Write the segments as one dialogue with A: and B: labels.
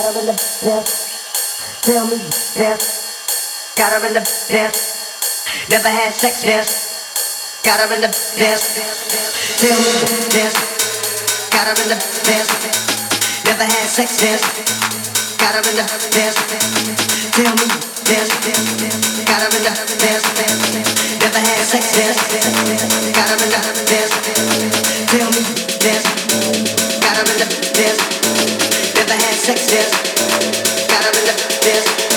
A: Got
B: her in the best. Tell me best. Got her in the best. Never had sex best. Got her in the best. Tell me best. Got her in the best. Never had sex best. Got her in the best. Tell me best. Got her in the best. Never had sex best. Got her in the best. Tell me best. Got her in the best sexist. Got the.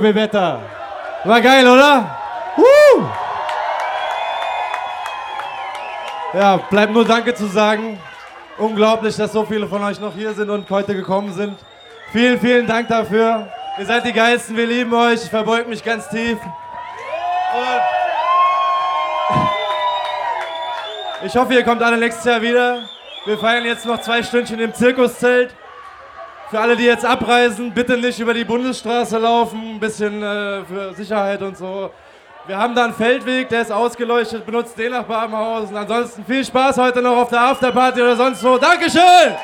C: Bebetta. War geil, oder? Woo! Ja, bleibt nur Danke zu sagen. Unglaublich, dass so viele von euch noch hier sind und heute gekommen sind. Vielen, vielen Dank dafür. Ihr seid die Geilsten, wir lieben euch. Ich verbeug mich ganz tief. Und ich hoffe, ihr kommt alle nächstes Jahr wieder. Wir feiern jetzt noch zwei Stündchen im Zirkuszelt. Für alle, die jetzt abreisen, bitte nicht über die Bundesstraße laufen. Bisschen äh, für Sicherheit und so. Wir haben da einen Feldweg, der ist ausgeleuchtet. Benutzt den nach Babenhausen. Ansonsten viel Spaß heute noch auf der Afterparty oder sonst wo. Dankeschön!